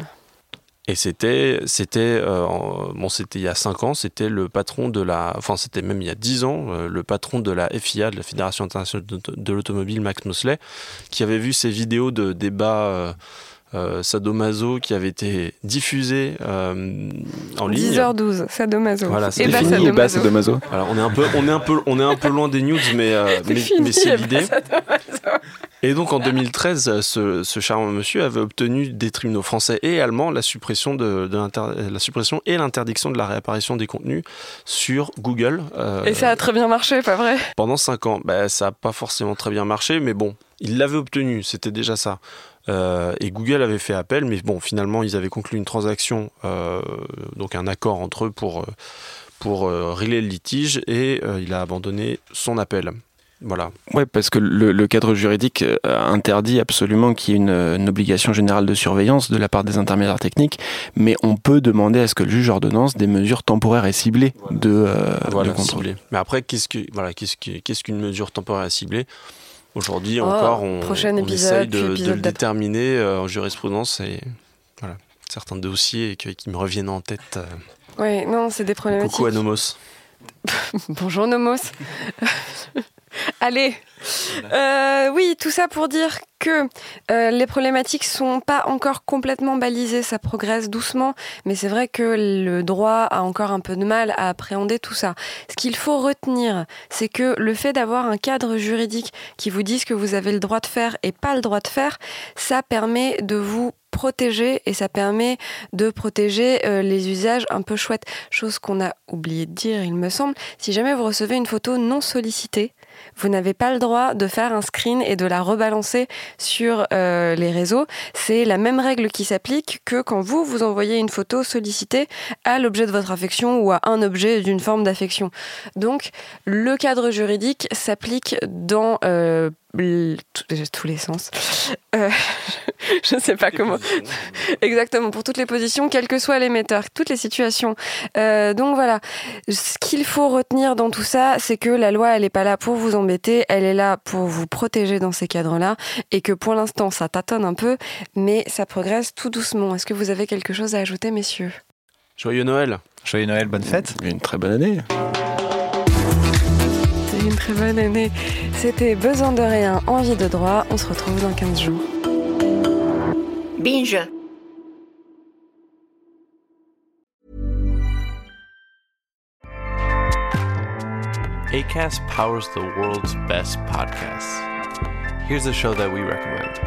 et c'était, c'était, euh, bon, c'était il y a 5 ans, c'était le patron de la, enfin c'était même il y a 10 ans, euh, le patron de la FIA, de la Fédération internationale de, de l'automobile, Max Mosley, qui avait vu ces vidéos de débat. Euh, sadomaso qui avaient été diffusées euh, en ligne. 10h12, sadomaso. Voilà, Et c'est bah, fini, et bah, sadomaso. Sadomaso. Alors on est un peu, on est un peu, on est un peu loin des news, mais, euh, C'est mais, c'est et bah, l'idée. Et donc en 2013, ce, ce charmant monsieur avait obtenu des tribunaux français et allemands la suppression, de, de la suppression et l'interdiction de la réapparition des contenus sur Google. Euh, et ça a très bien marché, pas vrai? Pendant 5 ans. Ben, ça n'a pas forcément très bien marché, mais bon, il l'avait obtenu, c'était déjà ça. Euh, et Google avait fait appel, mais bon, finalement, ils avaient conclu une transaction, euh, donc un accord entre eux pour, pour régler le litige, et il a abandonné son appel. Voilà. Ouais, parce que le, cadre juridique euh, interdit absolument qu'il y ait une, obligation générale de surveillance de la part des intermédiaires techniques, mais on peut demander à ce que le juge ordonnance des mesures temporaires et ciblées de, euh, contrôle. Mais après, qu'est-ce que voilà, qu'est-ce qu'une mesure temporaire et ciblée? Aujourd'hui oh, encore, on, essaye de, le déterminer euh, en jurisprudence et voilà, certains dossiers qui, qui me reviennent en tête. oui, non, c'est des problématiques. Coucou à Nomos. Bonjour Nomos. Allez, euh, oui, tout ça pour dire que euh, les problématiques sont pas encore complètement balisées, ça progresse doucement, mais c'est vrai que le droit a encore un peu de mal à appréhender tout ça. Ce qu'il faut retenir, c'est que le fait d'avoir un cadre juridique qui vous dise que vous avez le droit de faire et pas le droit de faire, ça permet de vous protéger et ça permet de protéger euh, les usages un peu chouettes. Chose qu'on a oublié de dire, il me semble. Si jamais vous recevez une photo non sollicitée, vous n'avez pas le droit de faire un screen et de la rebalancer sur euh, les réseaux. C'est la même règle qui s'applique que quand vous, vous envoyez une photo sollicitée à l'objet de votre affection ou à un objet d'une forme d'affection. Donc, le cadre juridique s'applique dans euh, tous les sens. Euh, je ne sais pas comment. Exactement, pour toutes les positions, quels que soient l'émetteur, toutes les situations. Euh, donc voilà, ce qu'il faut retenir dans tout ça, c'est que la loi, elle n'est pas là pour vous embêter, elle est là pour vous protéger dans ces cadres-là, et que pour l'instant, ça tâtonne un peu, mais ça progresse tout doucement. Est-ce que vous avez quelque chose à ajouter, messieurs? Joyeux Noël Joyeux Noël, bonne fête Une très bonne année une très bonne année. C'était Besoin de rien, envie de droit. On se retrouve dans 15 jours. Binge. ACAST powers the world's best podcasts. Here's a show that we recommend.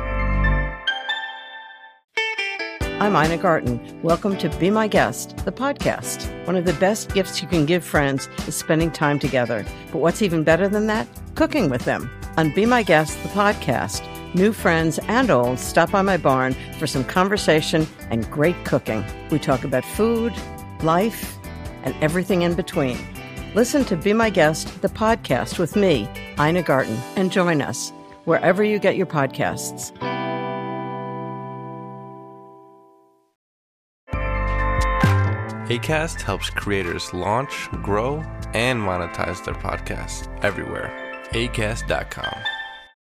I'm Ina Garten. Welcome to Be My Guest, the podcast. One of the best gifts you can give friends is spending time together. But what's even better than that? Cooking with them. On Be My Guest, the podcast, new friends and old stop by my barn for some conversation and great cooking. We talk about food, life, and everything in between. Listen to Be My Guest, the podcast with me, Ina Garten, and join us wherever you get your podcasts. ACAST helps creators launch, grow, and monetize their podcasts everywhere. ACAST.com.